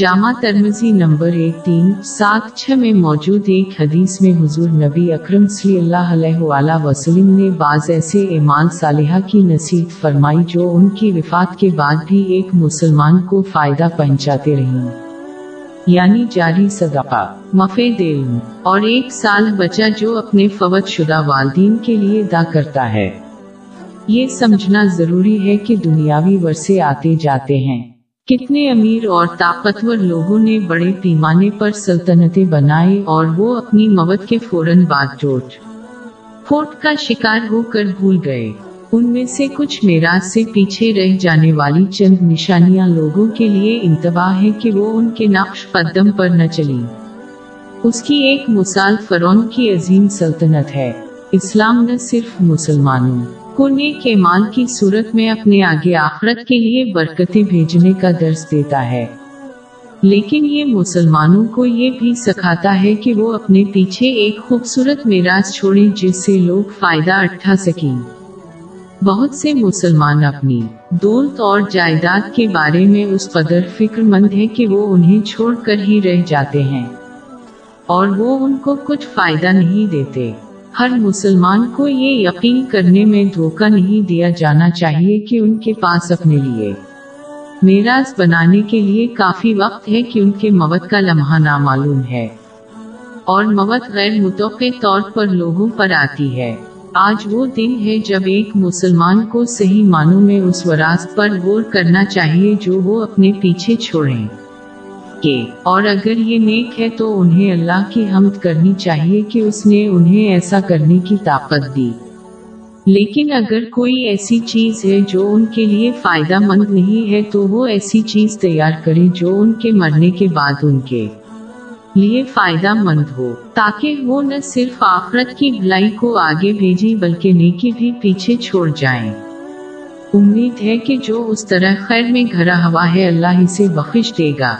جامع ترمزی number ایک تین سات چھ میں موجود ایک حدیث میں حضور نبی اکرم صلی اللہ علیہ وآلہ وسلم نے بعض ایسے ایمان صالحہ کی نصیب فرمائی جو ان کی وفات کے بعد بھی ایک مسلمان کو فائدہ پہنچاتے رہیں یعنی جاری صدقہ، مفید علم، اور ایک سال بچہ جو اپنے فوت شدہ والدین کے لیے ادا کرتا ہے۔ یہ سمجھنا ضروری ہے کہ دنیاوی ورثے آتے جاتے ہیں۔ کتنے امیر اور طاقتور لوگوں نے بڑے پیمانے پر سلطنتیں بنائے اور وہ اپنی موت کے فوراً بعد جوٹ۔ پھوٹ کا شکار ہو کر بھول گئے۔ ان میں سے کچھ میراث سے پیچھے رہ جانے والی چند نشانیاں لوگوں کے لیے انتباہ ہے کہ وہ ان کے نقش قدم پر نہ چلیں۔ اس کی ایک مثال فرون کی عظیم سلطنت ہے۔ اسلام نہ صرف مسلمانوں۔ لوگوں نے کے مال کی صورت میں اپنے آگے آخرت کے لیے برکتیں بھیجنے کا درس دیتا ہے۔ لیکن یہ مسلمانوں کو یہ بھی سکھاتا ہے کہ وہ اپنے پیچھے ایک خوبصورت میراث چھوڑے جس سے لوگ فائدہ اٹھا سکیں۔ بہت سے مسلمان اپنی دولت اور جائیداد کے بارے میں اس قدر فکر مند ہے کہ وہ انہیں چھوڑ کر ہی رہ جاتے ہیں اور وہ ان کو کچھ فائدہ نہیں دیتے۔ ہر مسلمان کو یہ یقین کرنے میں دھوکہ نہیں دیا جانا چاہیے کہ ان کے پاس اپنے لیے میراث بنانے کے لیے کافی وقت ہے کہ ان کے موت کا لمحہ نامعلوم ہے اور موت غیر متوقع طور پر لوگوں پر آتی ہے۔ آج وہ دن ہے جب ایک مسلمان کو صحیح معنوں میں اس وراثت پر غور کرنا چاہیے جو وہ اپنے پیچھے چھوڑیں۔ کے۔ اور اگر یہ نیک ہے تو انہیں اللہ کی حمد کرنی چاہیے کہ اس نے انہیں ایسا کرنے کی طاقت دی۔ لیکن اگر کوئی ایسی چیز ہے جو ان کے لیے فائدہ مند نہیں ہے تو وہ ایسی چیز تیار کرے جو ان کے مرنے کے بعد ان کے لیے فائدہ مند ہو۔ تاکہ وہ نہ صرف آخرت کی بھلائی کو آگے بھیجے بلکہ نیکی بھی پیچھے چھوڑ جائیں۔ امید ہے کہ جو اس طرح خیر میں گھرا ہوا ہے اللہ اسے بخش دے گا۔